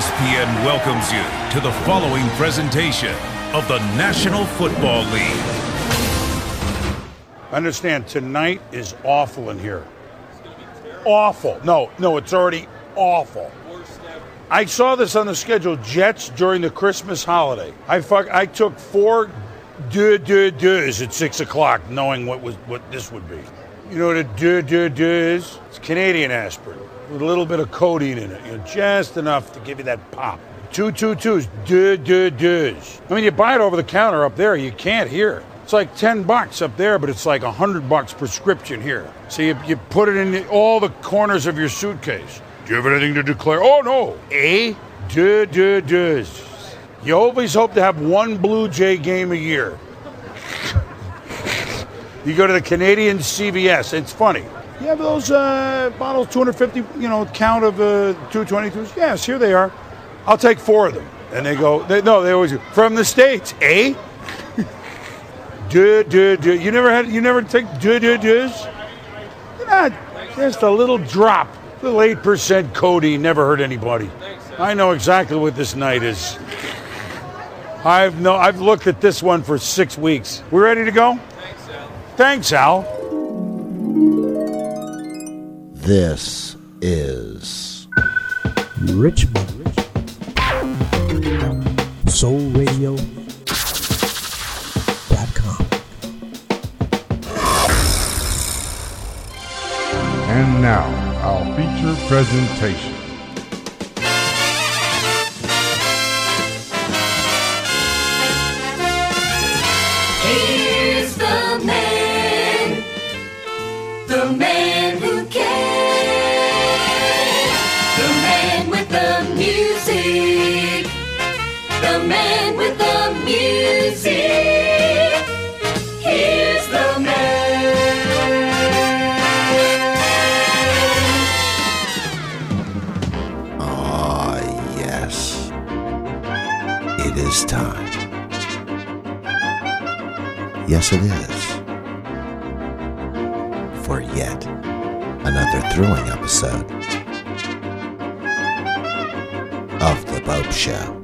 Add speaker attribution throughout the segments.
Speaker 1: ESPN welcomes you to the following presentation of the National Football League.
Speaker 2: Understand, tonight is awful in here. Awful. No, no, it's already awful. I saw this on the schedule. Jets during the Christmas holiday. I fuck. I took four deux deux deux at six o'clock, knowing what was what this would be. You know what a deux deux deux is? It's Canadian aspirin with a little bit of codeine in it, you know, just enough to give you that pop. Two two twos, deux deux deux. I mean, you buy it over the counter up there, you can't hear. It's like ten bucks up there, but it's like a hundred bucks prescription here. So you, you put it in the, all the corners of your suitcase. Do you have anything to declare? Oh no, a deux deux deux. You always hope to have one Blue Jay game a year. You go to the Canadian CVS. It's funny. You have those uh, bottles, 250, you know, count of uh, 222s? Yes, here they are. I'll take four of them. And they go, they, no, they always go, from the States, eh? duh, duh, duh. You never had, you never take duh, duh, duhs? Not just a little drop, little 8% codeine, never hurt anybody. I know exactly what this night is. I've no, I've looked at this one for six weeks. We ready to go? Thanks, Al. Thanks, Al.
Speaker 3: This is
Speaker 4: Richmond Soul Radio.
Speaker 5: And now, our feature presentation.
Speaker 6: Music. Here's the man.
Speaker 3: Ah, yes. It is time. Yes, it is. For yet another thrilling episode of The Bopst Show.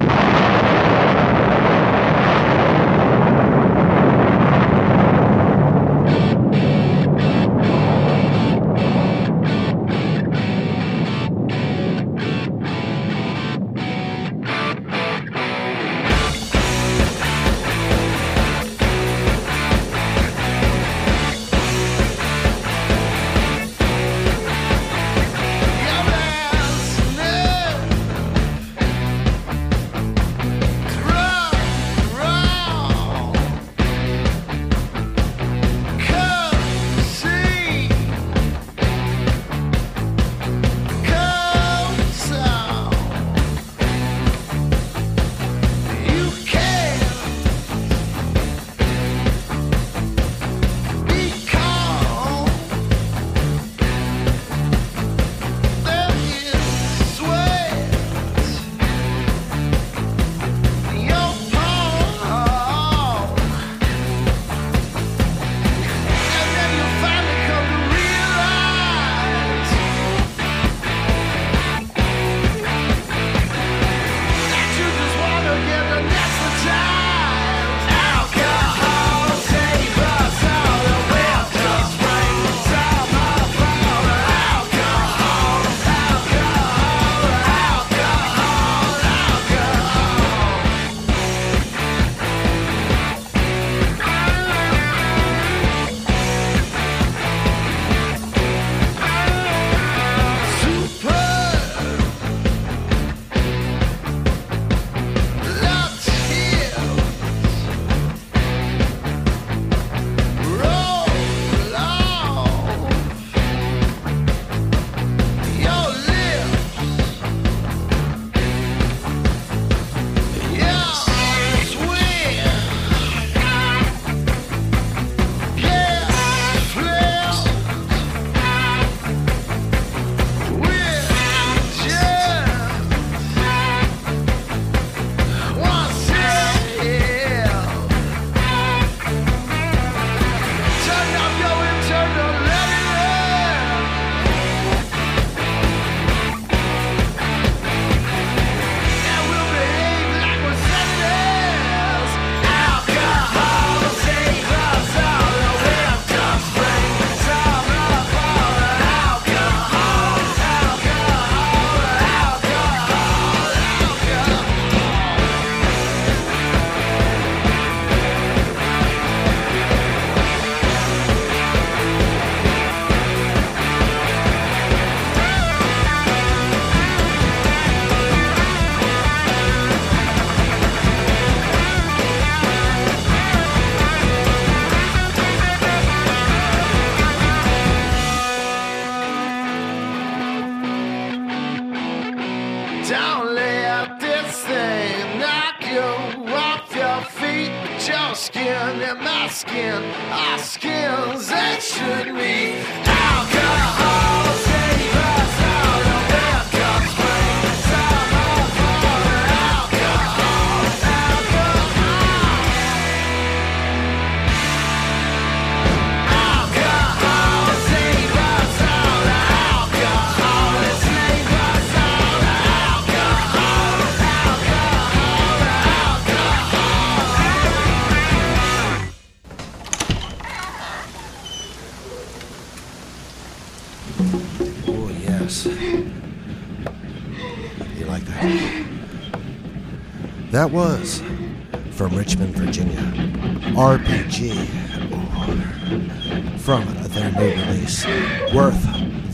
Speaker 3: From their new release, Worth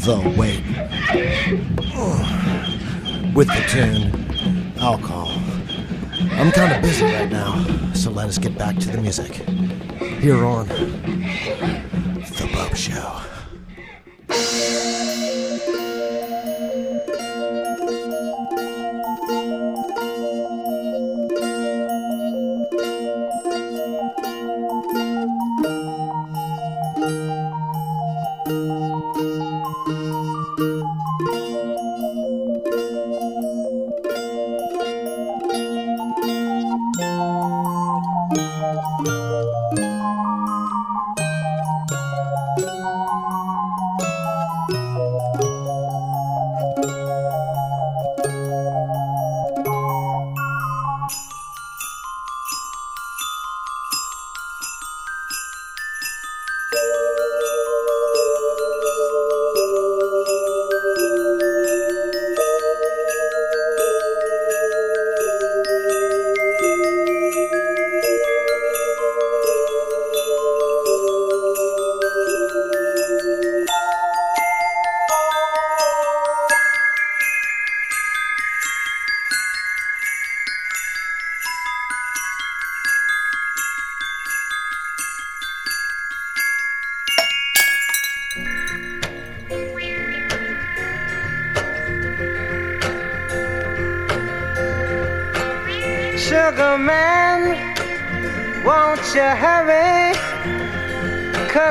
Speaker 3: the Wait. With the tune, Alcohol. I'm kind of busy right now, so let us get back to the music. Here on The Bopst Show.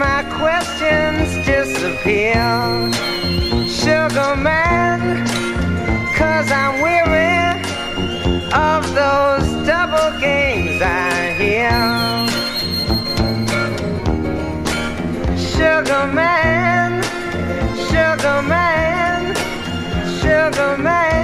Speaker 7: my questions disappear. Sugar man, cause I'm weary of those double games I hear. Sugar man, sugar man, sugar man,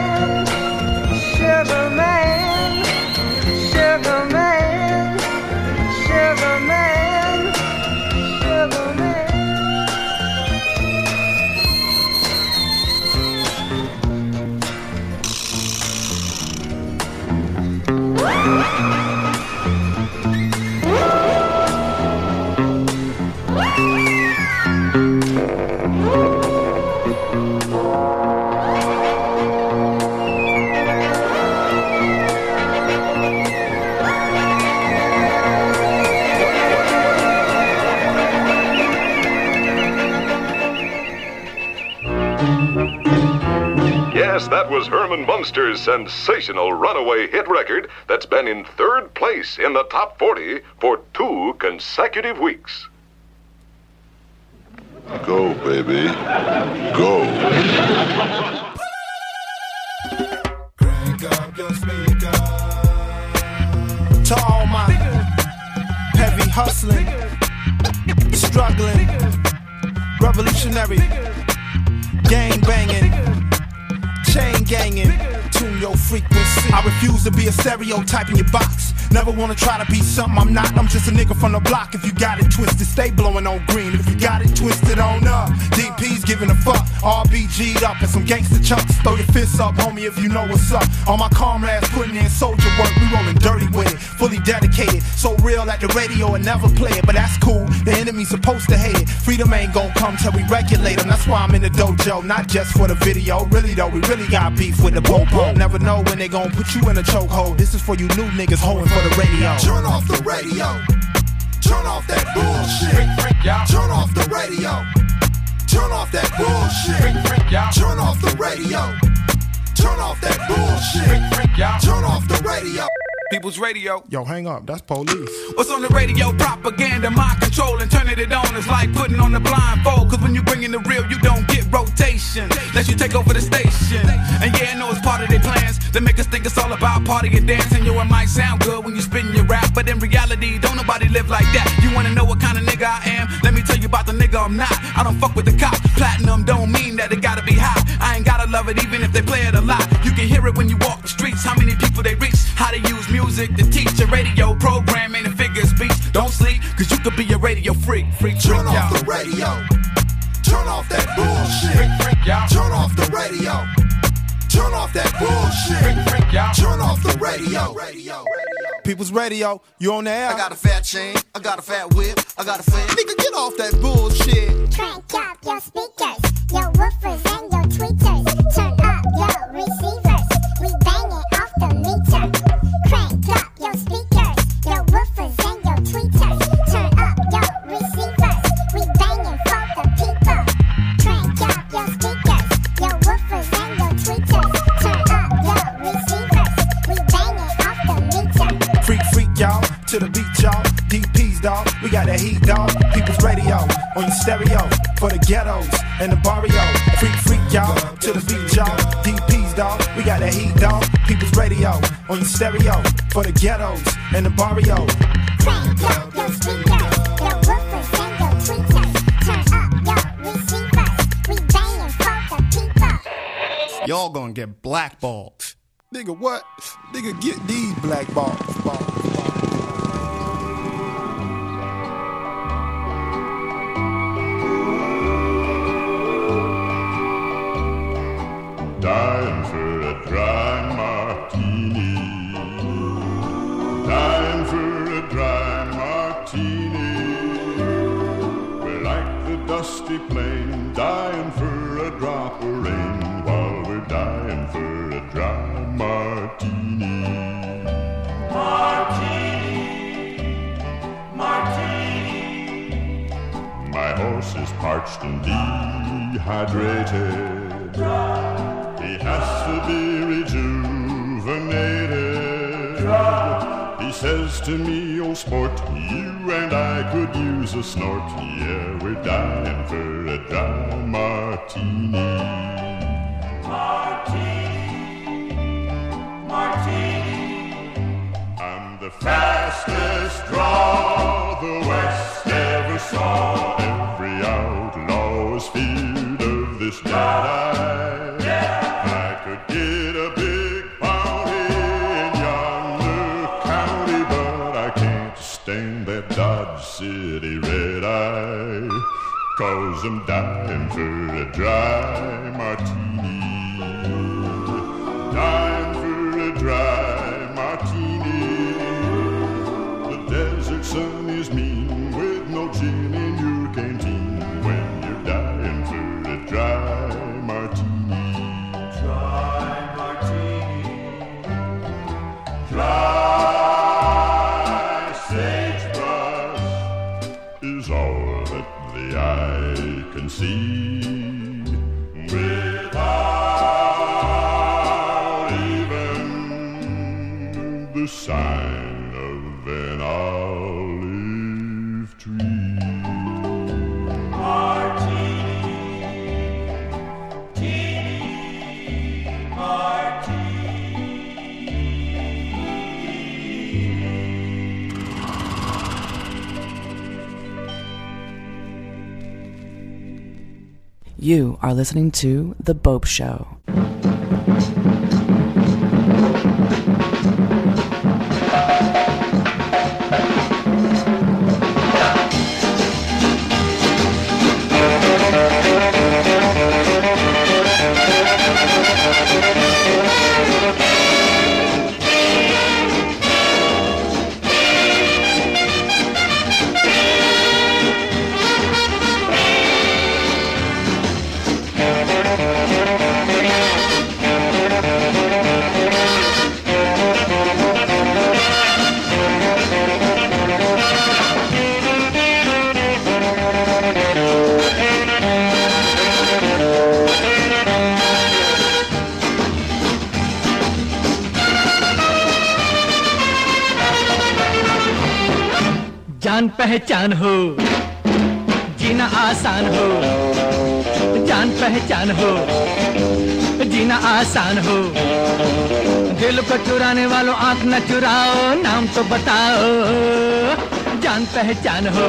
Speaker 8: that was Munster's sensational runaway hit record that's been in third place in the top 40 for two consecutive weeks.
Speaker 9: Go, baby. Go.
Speaker 10: Crank up your speaker. To all my heavy hustling, struggling, revolutionary, gang banging, chain ganging. Tune your frequency. I refuse to be a stereotype in your box. Never wanna try to be something I'm not. I'm just a nigga from the block. If you got it twisted, stay blowing on green. If you got it twisted on up, DP's giving a fuck. RBG'd up and some gangster chunks. Throw your fists up, homie, if you know what's up. All my comrades putting in soldier work. We rolling dirty with it, fully dedicated. So real at the radio and never play it, but that's cool. The enemy's supposed to hate it. Freedom ain't gon' come till we regulate them. That's why I'm in the dojo, not just for the video. Really though, we really got beef with the popo. Never know when they gon' put you in a chokehold. This is for you new niggas holding for the radio.
Speaker 11: Turn off the radio. Turn off that bullshit. Turn off the radio. Turn off that bullshit. Turn off the radio. Turn off that bullshit. Turn off the radio.
Speaker 12: People's Radio.
Speaker 10: Yo, hang up. That's police.
Speaker 12: What's on the radio? Propaganda, mind control, and turning it on is like putting on the blindfold. Cause when you bring in the real, you don't get rotation. Let you take over the station. And yeah, I know it's part of their plans. They make us think it's all about party and dancing. Yo, it might sound good when you spin your rap, but in reality, don't nobody live like that. You wanna know what kind of nigga I am? Let me tell you about the nigga I'm not. I don't fuck with the cops. Platinum don't mean that it gotta be high. I ain't gotta love it even if they play it a lot. You can hear it when you walk the streets. How many people they reach? How they use music to teach a radio program ain't a figure of speech. Don't sleep, cause you could be a radio freak. Freak, freak,
Speaker 11: Turn off
Speaker 12: yo.
Speaker 11: the radio. Turn off that bullshit. Freak, freak, y'all. Turn off the radio. Turn off that bullshit. Freak, freak, y'all. Turn off the radio.
Speaker 10: People's Radio, you on the air?
Speaker 13: I got a fat chain, I got a fat whip, I got a fat. Nigga, get off that bullshit.
Speaker 14: Crank up your speakers, your woofers and your tweeters. Turn up receivers. We bang off the meter. Crank up your speakers, your woofers and your tweeters. Turn up your receivers. We banging for the people. Crank up your speakers, your woofers and your tweeters. Turn up your receivers. We banging off the meter.
Speaker 10: Freak, freak, y'all. To the beat, dog. We got that heat, dog. People's radio on your stereo for the ghettos and the barrio. Freak, freak, y'all. To the beat, y'all. DP's, dog. We got that heat, dog. People's radio on your stereo for the ghettos and the barrio.
Speaker 14: Crank up your speakers, your woofers and your tweeters. Turn up your receivers. We banging for the people.
Speaker 10: Y'all gonna get blackballed. Nigga, what? Nigga, get these blackballs. balls.
Speaker 15: Dying for a dry martini. Dying for a dry martini. We're like the dusty plain, dying for a drop of rain while we're dying for a dry martini.
Speaker 11: Martini. Martini.
Speaker 15: My horse is parched and dehydrated. He has to be rejuvenated. He says to me, oh sport, you and I could use a snort. Yeah, we're dying for a dry martini.
Speaker 11: Martini. Martini.
Speaker 15: I'm the fastest draw the West ever saw. Every outlaw is feared of this dead Cause I'm for a dry martini. Dying for a dry martini. The desert sun is mean
Speaker 16: are listening to The Bopst Show.
Speaker 17: पहचान हो। जीना आसान हो। जान पहचान हो। जीना आसान हो। दिल को चुराने वालों आँख न चुराओ, नाम तो बताओ। जान पहचान हो।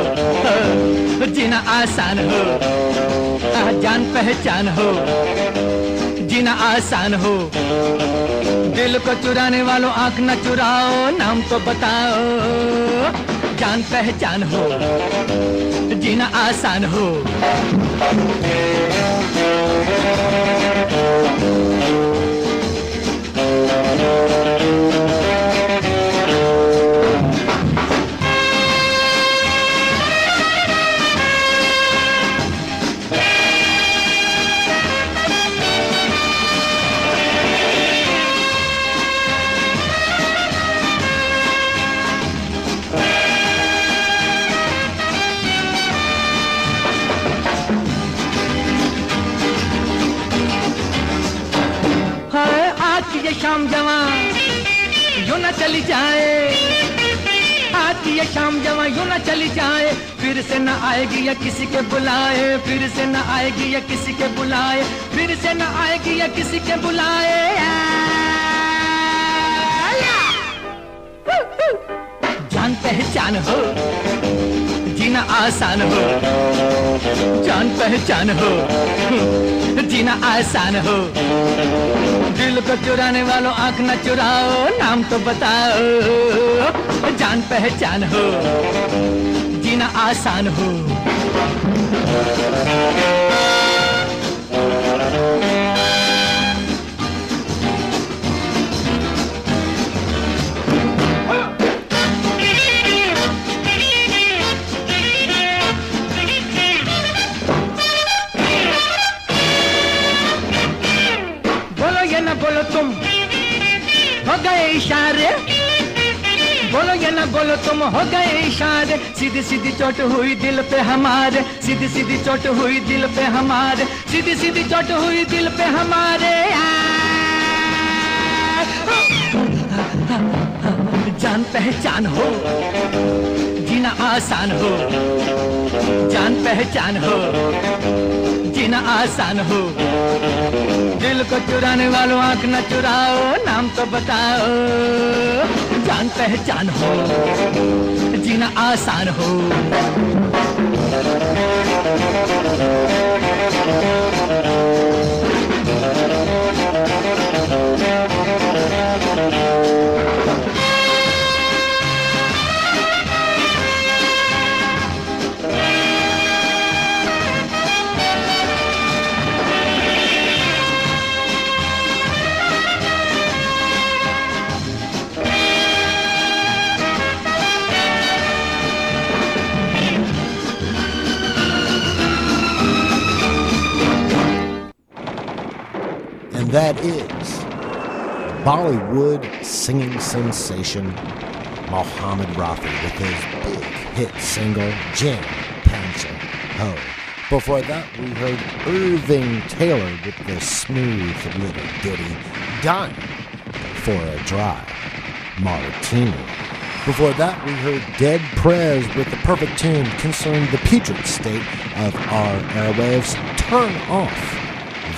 Speaker 17: जीना आसान हो, जान पहचान हो। जीना आसान हो। दिल को चुराने वालों आँख न चुराओ, नाम तो बताओ। जान पहचान हो जीना आसान हो। शाम जवा, यूँ न चली जाए। की ये शाम जवा, यूँ न चली जाए। फिर से न आएगी या किसी के बुलाए, फिर से न आएगी या किसी के बुलाए, फिर से न आएगी या किसी के बुलाए। जान पहचान हो जीना आसान हो। जान पहचान हो। जीना आसान हो। दिल को चुराने वालों आँख न चुराओ, नाम तो बताओ। जान पहचान हो। जीना आसान हो। हो गए इशारे। सीधी सीधी चोट हुई दिल पे हमारे। सीधी सीधी चोट हुई दिल पे हमारे। सीधी सीधी चोट हुई दिल पे हमारे। जान पहचान हो, जीना आसान हो। जान पहचान हो, जीना आसान हो। दिल को चुराने वालों आँख न चुराओ, नाम तो बताओ। जान पहचान हो जीना आसान हो।
Speaker 3: That is Bollywood singing sensation Mohammed Rafi with his big hit single Jaan Pehchaan Ho. Before that, we heard Irving Taylor with the smooth little ditty Dying for a Dry Martini. Before that, we heard Dead Prez with the perfect tune concerning the putrid state of our airwaves. Turn off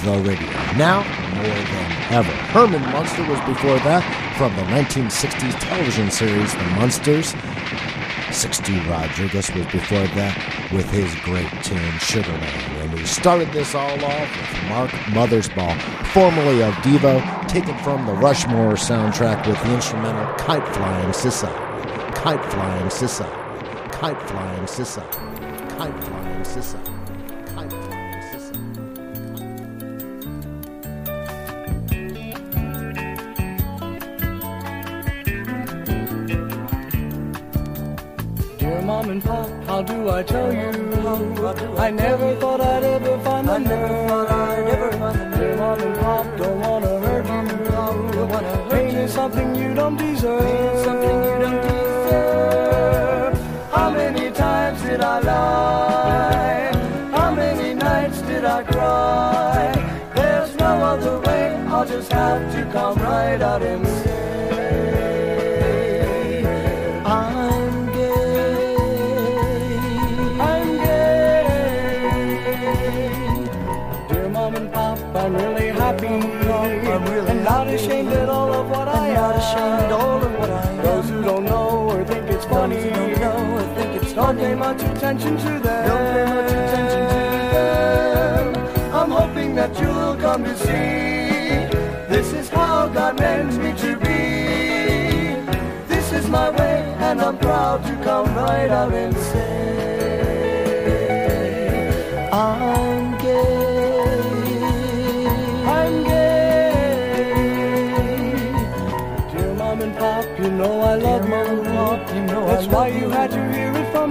Speaker 3: the radio. Now, more than ever. Herman Munster was before that from the 1960s television series The Munsters. Sixto Rodriguez was before that. with his great tune Sugar Man. And we started this all off with Mark Mothersbaugh, formerly of Devo, taken from the Rushmore soundtrack with the instrumental Kite Flying Society. Kite Flying Society. Kite Flying Society. Kite Flying Society.
Speaker 18: I never thought it's don't pay much attention to them. Don't pay much attention to them. I'm hoping that you'll come to see. This is how God meant me to be. This is my way, and I'm proud to come right out and say I'm gay. I'm gay. Dear mom and pop, you know I love mom and pop. You know That's why you had to hear it from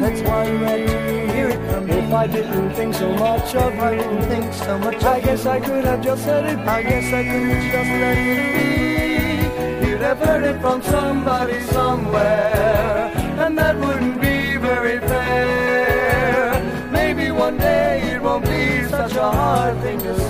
Speaker 18: That's me. Why you had it from. If I didn't think so much of you, I didn't think so much. I guess I could have just said it. I guess I could have just let it be. You'd have heard it from somebody somewhere, and that wouldn't be very fair. Maybe one day it won't be such a hard thing to say.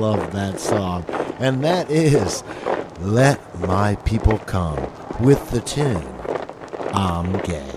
Speaker 3: Love that song. And that is Let My People Come with the tune I'm Gay.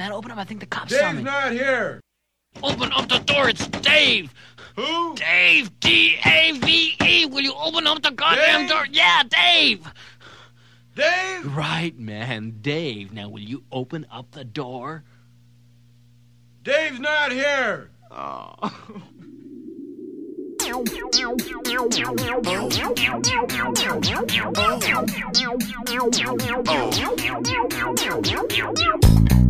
Speaker 19: Man. Open up. I think the cops saw
Speaker 2: Dave's
Speaker 19: me.
Speaker 2: not here.
Speaker 19: Open up the door. It's Dave.
Speaker 2: Who?
Speaker 19: Dave. D A V E. Will you open up the goddamn
Speaker 2: Dave?
Speaker 19: door? Yeah, Dave.
Speaker 2: Dave?
Speaker 19: Right, man. Dave. Now, will you open up the door?
Speaker 2: Dave's not here.
Speaker 19: Oh.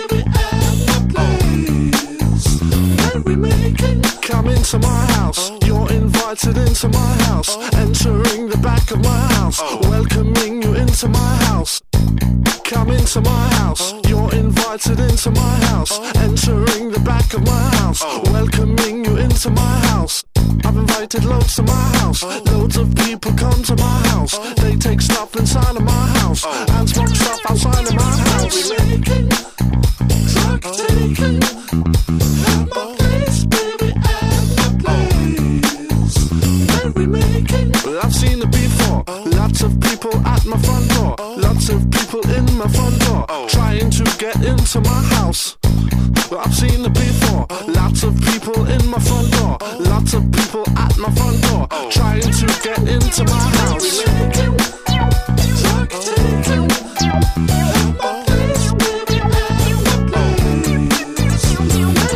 Speaker 20: Come into my house, you're invited into my house. Entering the back of my house, welcoming you into my house. Come into my house, you're invited into my house. Entering the back of my house, welcoming you into my house. I've invited loads to my house. Loads of people come to my house. They take stuff inside of my house and smoke stuff outside of my house. Drug taking at my place, baby, at my place. Merry making. I've seen it before. Lots of people at my front door. Lots of people in my front door. Oh. Trying to get into my house. I've seen it before. Lots of people in my front door. Lots of people at my front door. Oh. Trying to get into my house.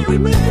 Speaker 20: We're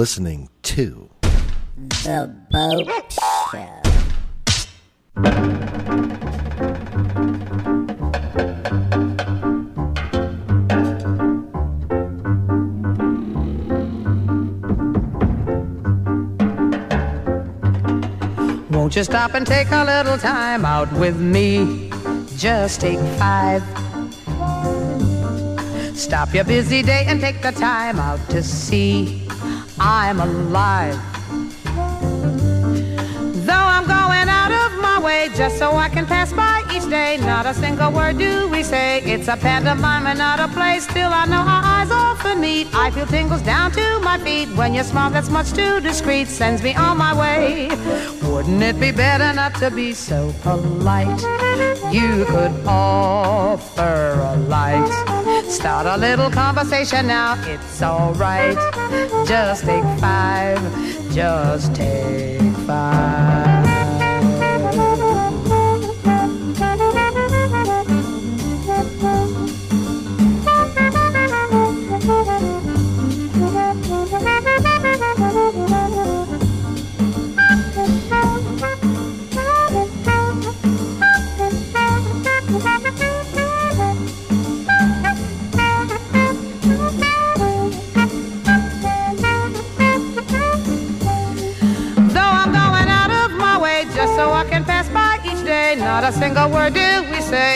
Speaker 3: listening to
Speaker 14: The Bopst Show.
Speaker 21: Won't you stop and take a little time out with me? Just take five. Stop your busy day and take the time out to see I'm alive. Though I'm going out of my way just so I can pass by each day, not a single word do we say. It's a pantomime and not a play. Still, I know our eyes often meet. I feel tingles down to my feet when your smile that's much too discreet sends me on my way. Wouldn't it be better not to be so polite? You could offer a light. Start a little conversation now, it's alright. Just take five, just take five.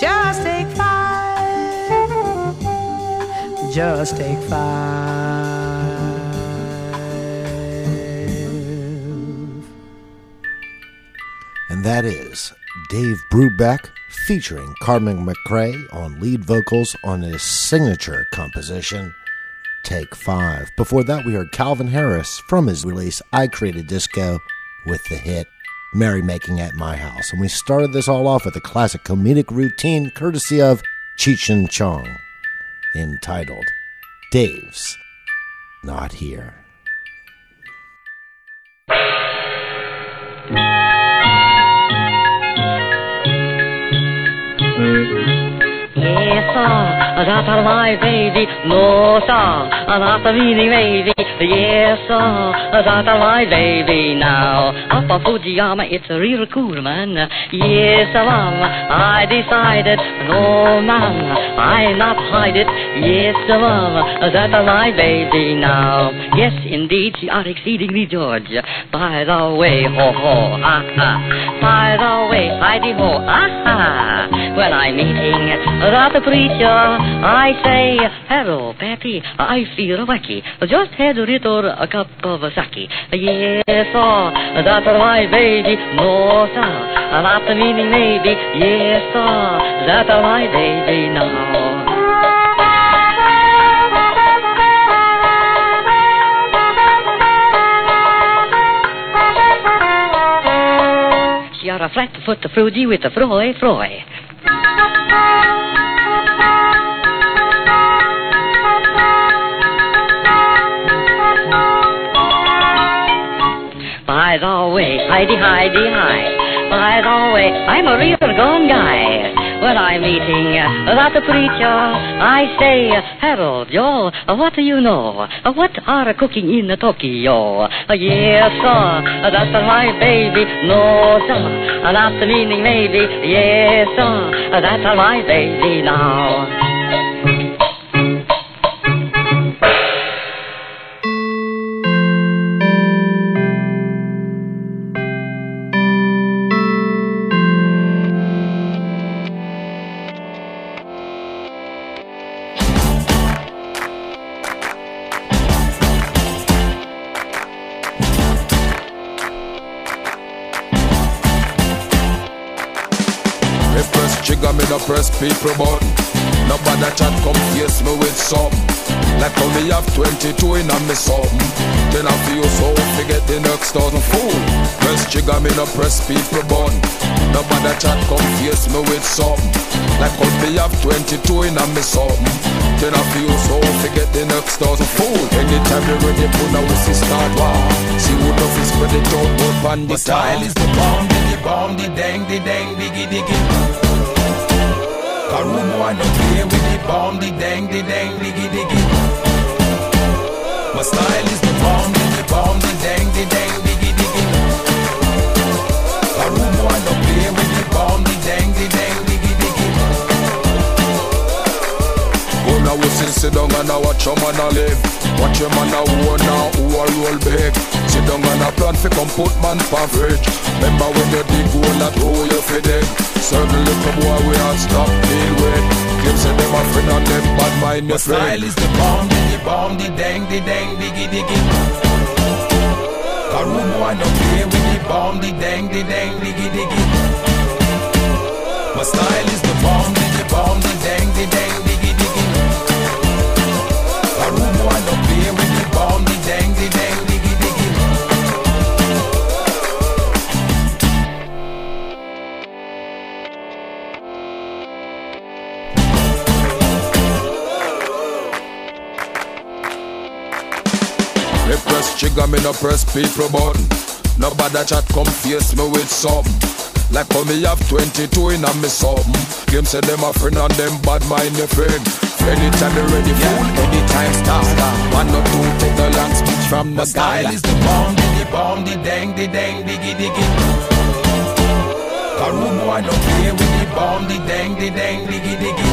Speaker 21: Just take five. Just take five.
Speaker 3: And that is Dave Brubeck featuring Carmen McRae on lead vocals on his signature composition, Take Five. Before that, we heard Calvin Harris from his release I Created Disco with the hit Merrymaking at My House. And we started this all off with a classic comedic routine courtesy of Cheech and Chong entitled Dave's Not Here.
Speaker 22: Yes, my baby. No, sir, that's the meaning, baby. Yes, sir, that's my baby now. Up on Fujiyama, it's a real cool, man. Yes, ma'am, I decided. No, ma'am, I not hide it. Yes, sir, ma'am, that's my baby now. Yes, indeed, she are exceedingly George. By the way, ho ho, ha ha. By the way, Heidi ho, ha ha. When I'm meeting the preacher, I say, hello, Pappy, I feel wacky. Just had a little a cup of sake. Yes, sir, that's my baby. No, sir, that's the meaning maybe. Yes, sir, that's my baby now. A flat foot fruity with a froy froy. By the way, Heidi, Heidi, hi. By the way, I'm a real gone guy. When I'm meeting uh, that preacher, I say, Harold, uh, what do you know? What are cooking in Tokyo? Yes, sir, that's my baby. No, sir, that's the meaning maybe. Yes, sir, that's my baby now.
Speaker 23: People button. Nobody chat come face me with something. Like me have 22 in a me something. Then I feel so forget the next thousand fool. Press trigger, me no press people button. Nobody chat come face me with something. Like me have 22 in a me something. Then I feel so forget the next thousand fool. Anytime you ready, to put now we see start war. See who the is spread it out, but the
Speaker 24: style is the bomb, the bomb, the dang, the dang, diggy, diggy. Karumo, I don't play with the bomb, the dang, the dang, diggy, diggy. My style is the bomb, the bomb, the dang, the dang,
Speaker 23: sit, down and I watch your man a live. Watch your man a own now who a roll big. Sit down and a plan fi come put man fridge. Remember when you dig hole that hole you fi dig? Certain little boy we stop deal with. Claim say them a friend and them bad mind
Speaker 24: My
Speaker 23: your friend.
Speaker 24: style is the bomb, the bomb, the dang, the dang, diggy, diggy. Karumo, I don't play with the bomb, the dang, the dang, diggy, diggy. My style is the bomb, the bomb, the dang, the dang,
Speaker 23: trigger, me no press people button. Nobody chat come face me with something. Like how me have 22 in a me something. Them say them a friend and them bad mind your friend. Anytime they ready fool, anytime stop. One or two take the long speech from
Speaker 24: My
Speaker 23: the
Speaker 24: style
Speaker 23: guy.
Speaker 24: is the bomb, the bomb, the dang, the dang, diggy, diggy. Karumo, I don't play with the bomb, the dang, the dang, diggy, diggy.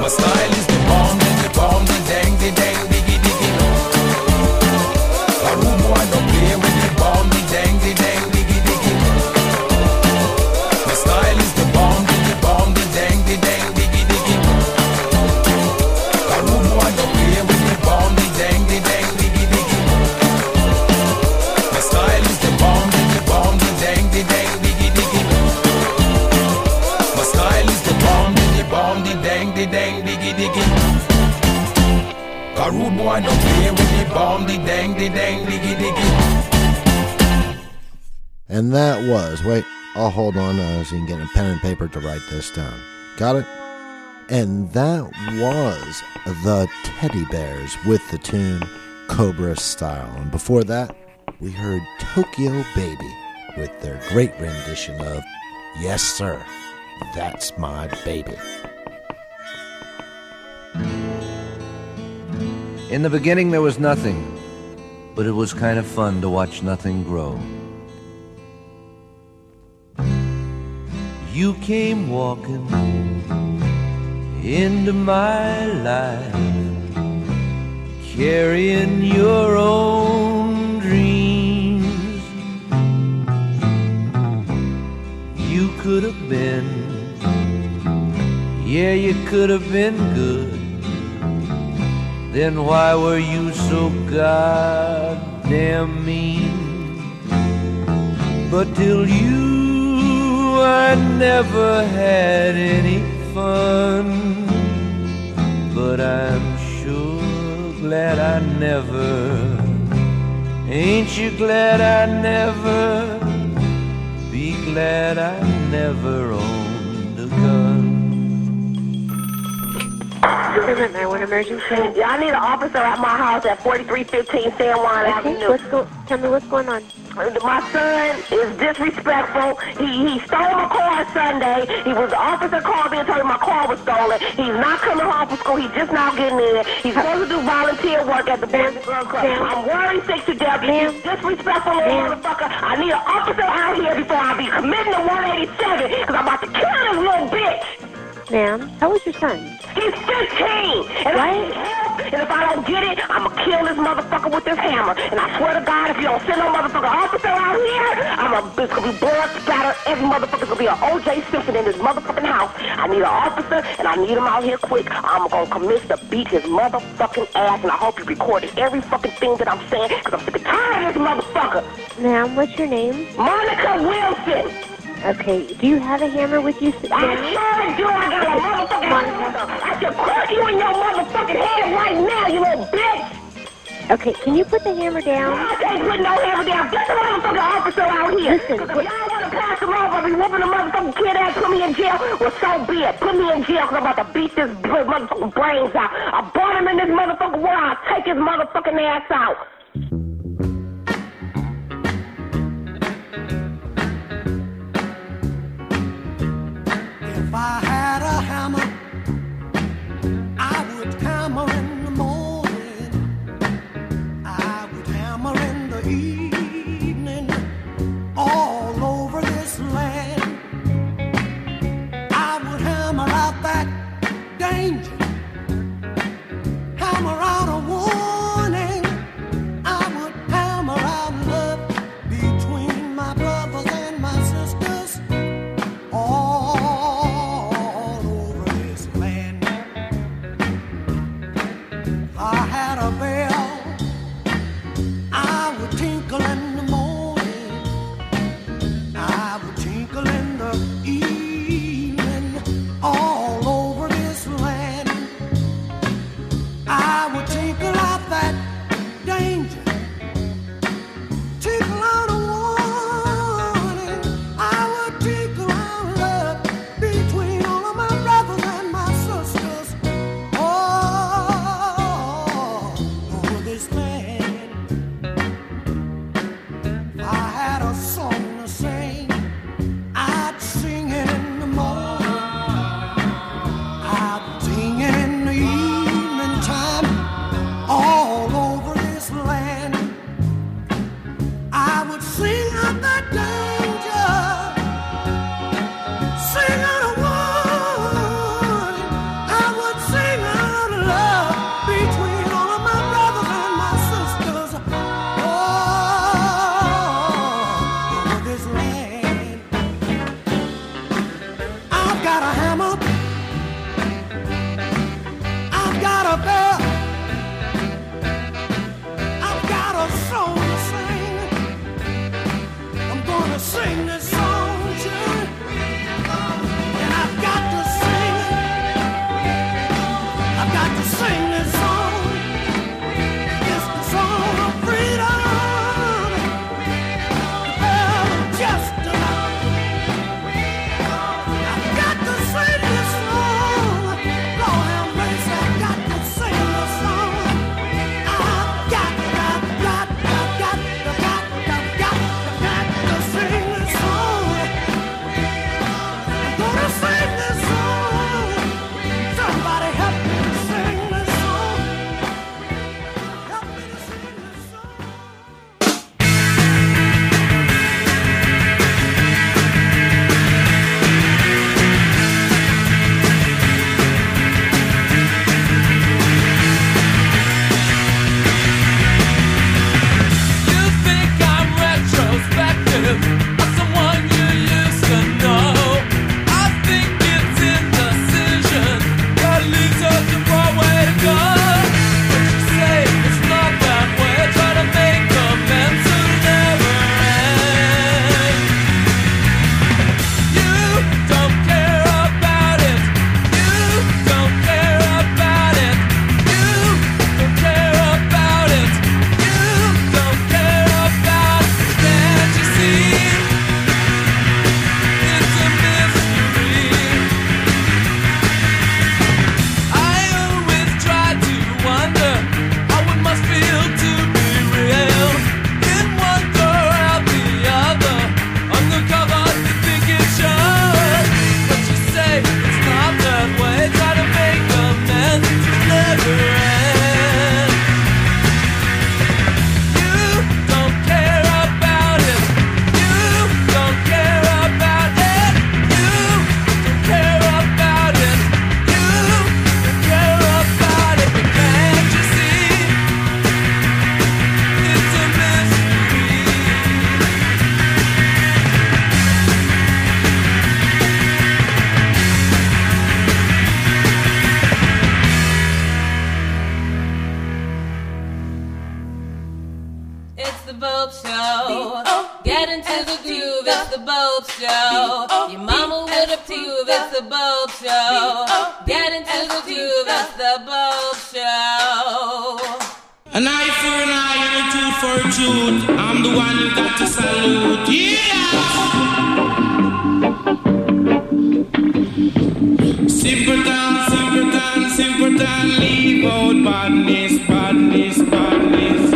Speaker 24: My style is the bomb, the bomb, the dang, the dang,
Speaker 3: hold on uh, so you can get a pen and paper to write this down. Got it? And that was the Teddybears with the tune Cobra Style. And before that, we heard Tokyo Baby with their great rendition of Yes Sir, That's My Baby.
Speaker 25: In the beginning, there was nothing, but it was kind of fun to watch nothing grow. You came walking into my life, carrying your own dreams. You could have been, yeah, you could have been good. Then why were you so goddamn mean? But till you, I never had any fun. But I'm sure glad I never. Ain't you glad I never? Be glad I never owned a gun.
Speaker 26: River 911 emergency.
Speaker 27: Yeah, I need an officer at my house at 4315 San Juan Avenue.
Speaker 26: Okay, what's go- tell me what's going on.
Speaker 27: My son is disrespectful. He he stole my car Sunday. He was the officer called me and told me my car was stolen. He's not coming home from school. He's just now getting in. He's supposed to do volunteer work at the Boys and Girls Club. I'm worried sick to death. He's disrespectful little motherfucker. I need an officer out here before I be committing to 187 because I'm about to kill this little bitch.
Speaker 26: Ma'am, how old's your son?
Speaker 27: He's 15, and I And if I don't get it, I'ma kill this motherfucker with this hammer. And I swear to God, if you don't send no motherfucker officer out here, I'm a it's gonna be blood splatter. Every motherfucker's gonna be an O.J. Simpson in this motherfucking house. I need an officer, and I need him out here quick. I'm gonna commit to beat his motherfucking ass, and I hope you recorded every fucking thing that I'm saying, because I'm sick and tired of this motherfucker.
Speaker 26: Ma'am, what's your name?
Speaker 27: Monica Wilson.
Speaker 26: Okay, do you have a hammer with you?
Speaker 27: I sure do. I got a motherfucking hammer. I should crush you in your motherfucking head right now, you little bitch.
Speaker 26: Okay, can you put the hammer down?
Speaker 27: I can't put no hammer down. Get the motherfucking officer out here.
Speaker 26: Listen,
Speaker 27: Because if y'all want to pass him off, I'll be whooping the motherfucking kid ass, put me in jail. Well, so be it. Put me in jail because I'm about to beat this motherfucking brains out. I bought him in this motherfucking world. I'll take his motherfucking ass out.
Speaker 11: I had a hammer, I would hammer in the morning. I would hammer in the evening, all over this land. I would hammer out that danger, hammer out a warning. The
Speaker 28: Bopst Show. Get into the groove, it's the Bopst Show.
Speaker 29: An eye for an eye and a tooth for a tooth. I'm the one you got to salute. Yeah! Simpleton, simpleton, simpleton, leave out badness, badness, badness.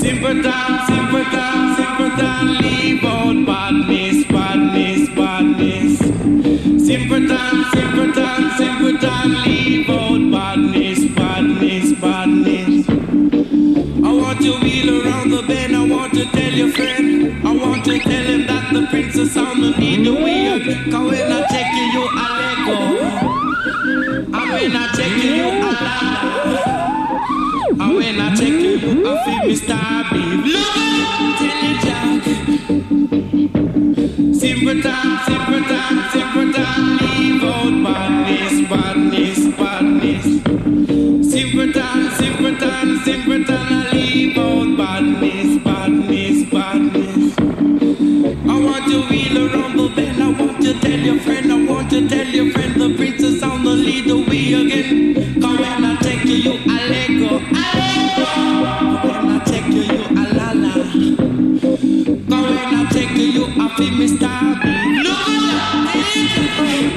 Speaker 29: Simpleton, simpleton, simpleton, leave out badness, badness, you a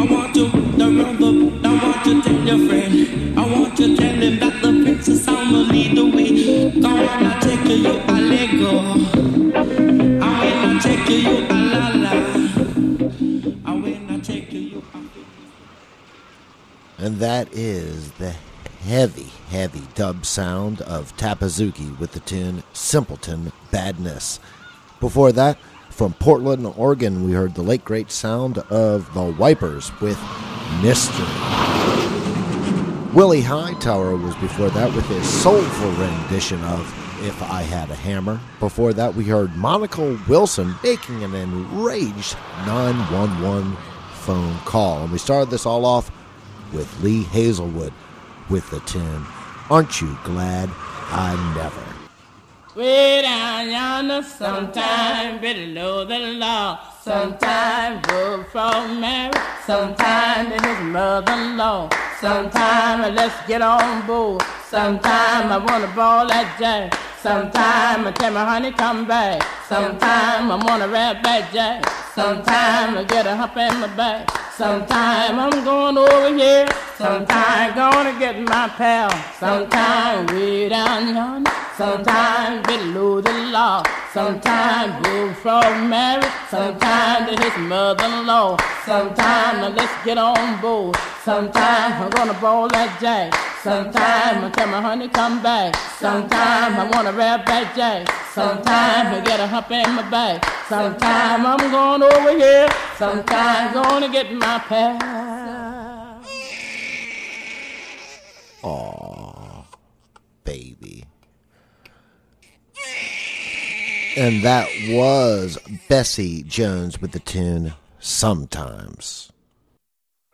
Speaker 29: I want to I want to tell your friend, I want to tell the princess the way. I take you. I take you,
Speaker 3: And that is the heavy, heavy dub sound of Tappa Zukie with the tune Simpleton Badness. Before that, from Portland, Oregon, we heard the late great sound of the Wipers with Mystery. Willie Hightower was before that with his soulful rendition of If I Had a Hammer. Before that, we heard Monica Wilson making an enraged 911 phone call. And we started this all off with Lee Hazlewood with the tune Aren't You Glad I Never?
Speaker 29: Way down yonder, sometime below the law. Sometime work for Mary, sometime in his mother-in-law. Sometime let's get on board. Sometime I wanna ball that jack. Sometime I tell my honey come back. Sometime I wanna rap that jack. Sometime I get a hump in my back. Sometime I'm going over here. Sometime gonna get my pal. Sometime way down yonder. Sometime below the law. Sometime go from married. Sometime to his mother-in-law. Sometime let's get on board. Sometime I'm gonna ball that jack. Sometime I tell my honey come back. Sometimes I wanna rap that jack. Sometimes I get a hump in my back. Sometimes I'm going over here. Sometime gonna get my pal.
Speaker 3: Aw, baby. And that was Bessie Jones with the tune Sometimes.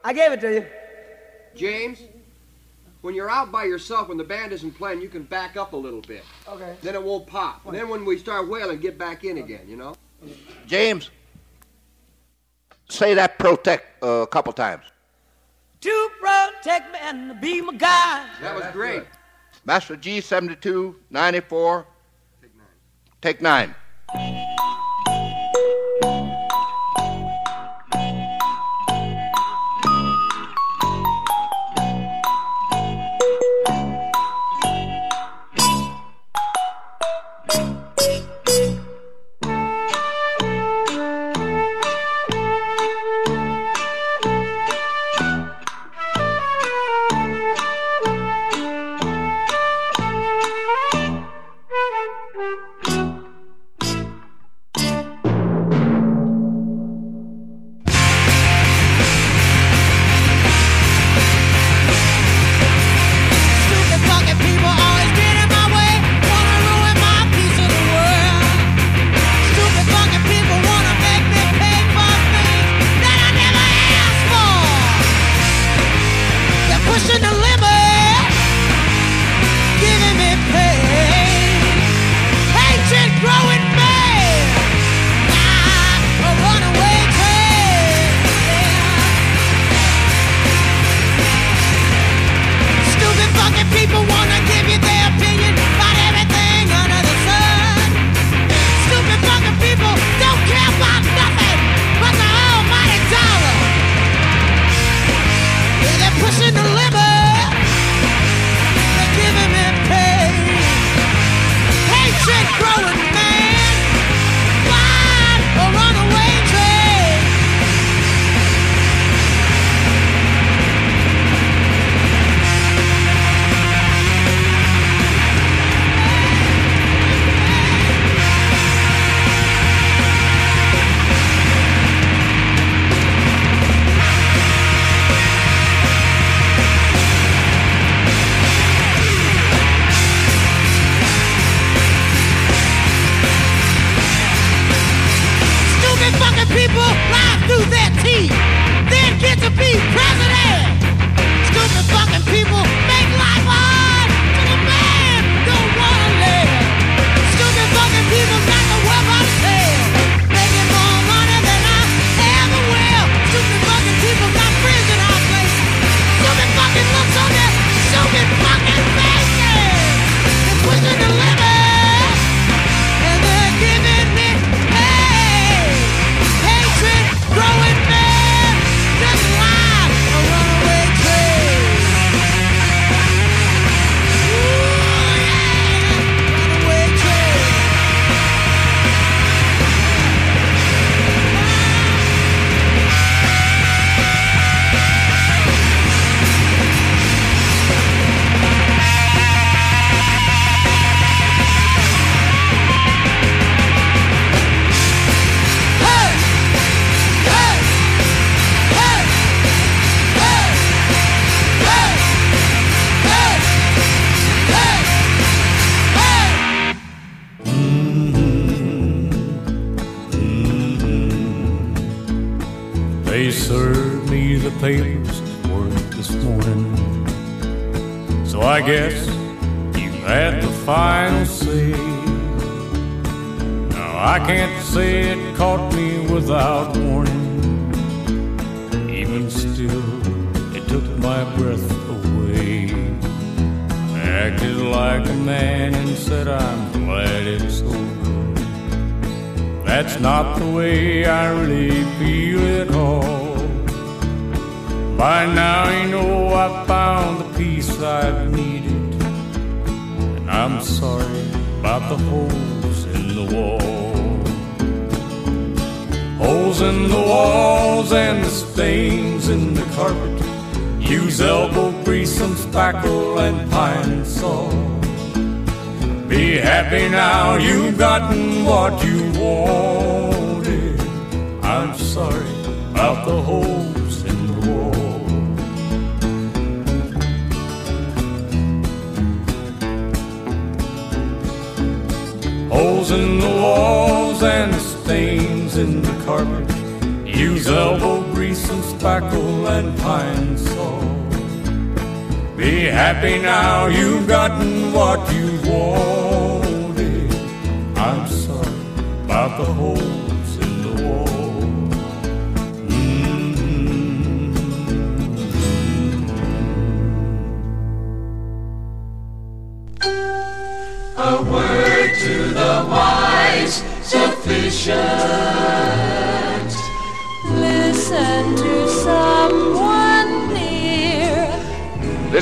Speaker 30: I gave it to you.
Speaker 31: James, when you're out by yourself, when the band isn't playing, you can back up a little bit.
Speaker 30: Okay.
Speaker 31: Then it won't pop. And then when we start wailing, get back in again, you know?
Speaker 32: James, say that protect uh, a couple times.
Speaker 30: To protect me and be my guide.
Speaker 31: That was great.
Speaker 32: Master G72, 94. Take nine.
Speaker 33: Mm-mm,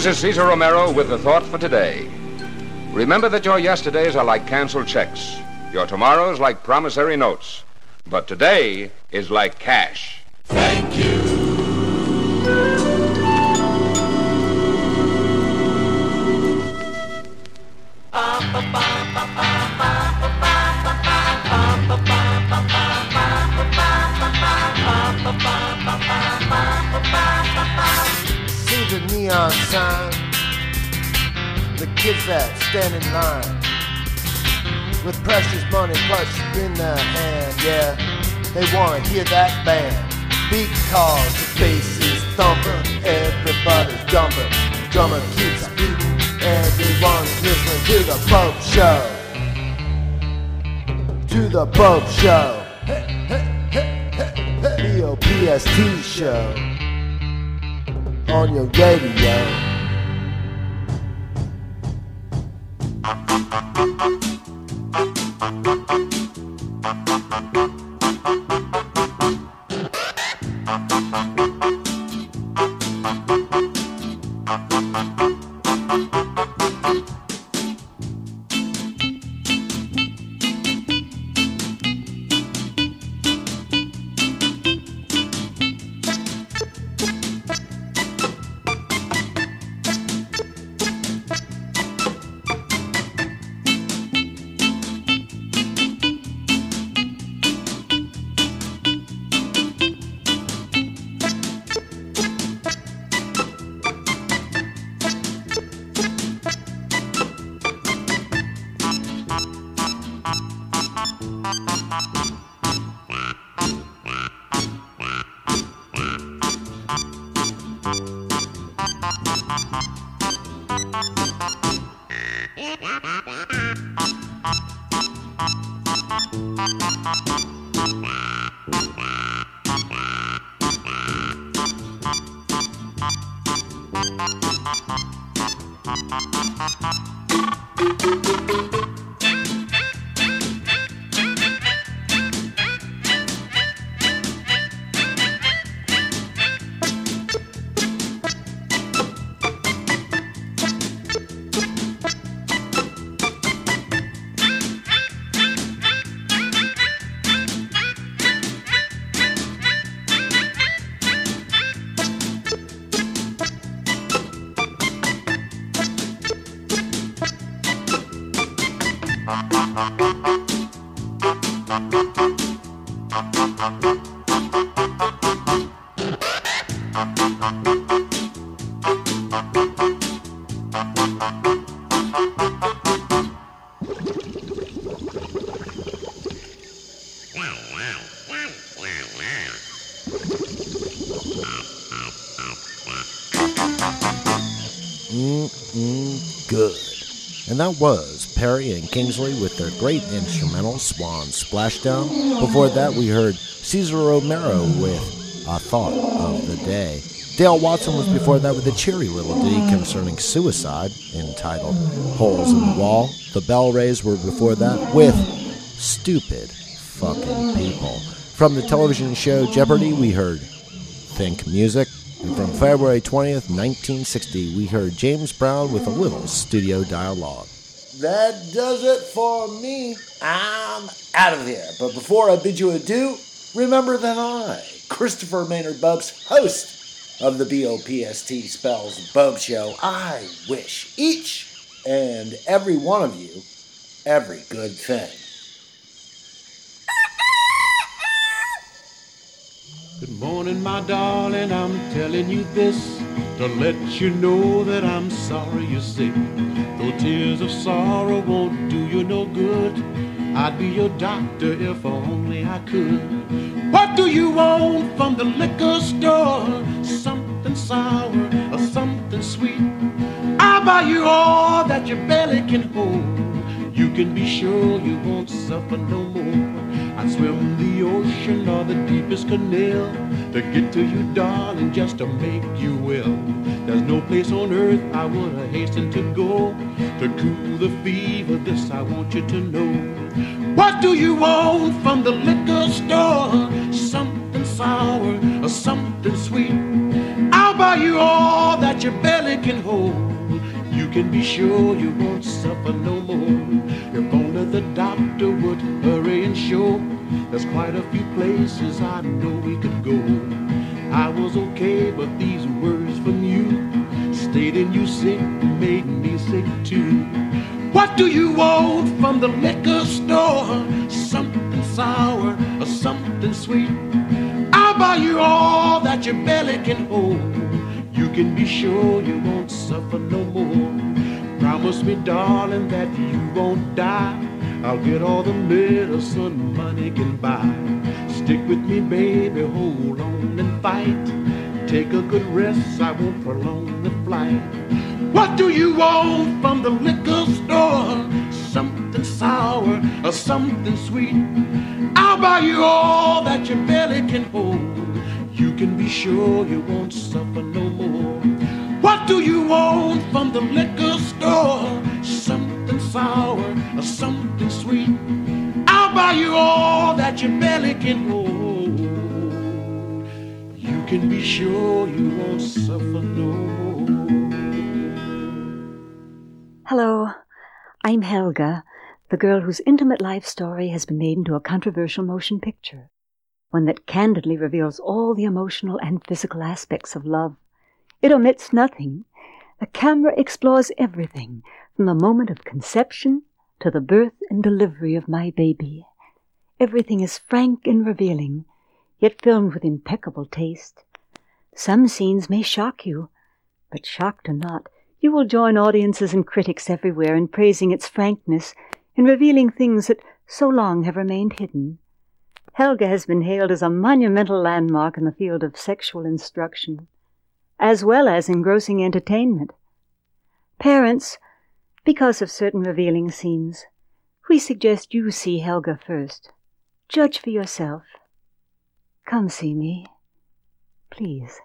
Speaker 33: This
Speaker 34: is Cesar Romero with the thought for today. Remember that your yesterdays are like canceled checks. Your tomorrow's like promissory notes, but today is like cash.
Speaker 11: Thank you.
Speaker 3: See the neon sign, the kids that stand in line with precious money clutched in their hand. Yeah, they wanna hear that band because the bass is thumping, everybody's jumping, drummer keeps beating, everyone's listening to the Bopst Show. To the Bopst Show. hey hey hey hey hey, P-O-P-S-T show on your radio. And that was Perrey and Kingsley with their great instrumental Swan Splashdown. Before that, we heard Cesar Romero with A Thought of the Day. Dale Watson was before that with a cheery little ditty concerning suicide entitled Holes in the Wall. The BellRays were before that with Stupid Fucking People. From the television show Jeopardy, we heard Think Music. And from February 20th, 1960, we heard James Brown with a little studio dialogue.
Speaker 35: That does it for me. I'm out of here. But before I bid you adieu, remember that I, Christopher Maynard Bopst, host of the BOPST Spells Bopst Show, I wish each and every one of you every good thing.
Speaker 36: Good morning, my darling. I'm telling you this to let you know that I'm sorry you're sick. Though tears of sorrow won't do you no good, I'd be your doctor if only I could. What do you want from the liquor store? Something sour or something sweet? I'll buy you all that your belly can hold. You can be sure you won't suffer no more. I'd swim the ocean or the deepest canal to get to you, darling, just to make you well. There's no place on earth I would hasten to go to cool the fever. This I want you to know. What do you want from the liquor store? Something sour or something sweet? I'll buy you all that your belly can hold. You can be sure you won't suffer no more. If only the doctor would hurry and show. There's quite a few places I know we could go. I was okay, but these words from you stating you sick made me sick too. What do you want from the liquor store? Something sour or something sweet? I'll buy you all that your belly can hold. You can be sure you won't suffer no more. Promise me, darling, that you won't die. I'll get all the medicine money can buy. Stick with me, baby, hold on and fight. Take a good rest, I won't prolong the flight. What do you want from the liquor store? Something sour or something sweet? I'll buy you all that your belly can hold. You can be sure you won't suffer no more. What do you want from the liquor store? Something sour or something sweet? I'll buy you all that your belly can hold. You can be sure you won't suffer no more.
Speaker 37: Hello, I'm Helga, the girl whose intimate life story has been made into a controversial motion picture, one that candidly reveals all the emotional and physical aspects of love. It omits nothing. The camera explores everything, from the moment of conception to the birth and delivery of my baby. Everything is frank and revealing, yet filmed with impeccable taste. Some scenes may shock you, but shocked or not, you will join audiences and critics everywhere in praising its frankness, in revealing things that so long have remained hidden. Helga has been hailed as a monumental landmark in the field of sexual instruction, as well as engrossing entertainment. Parents, because of certain revealing scenes, we suggest you see Helga first. Judge for yourself. Come see me, please.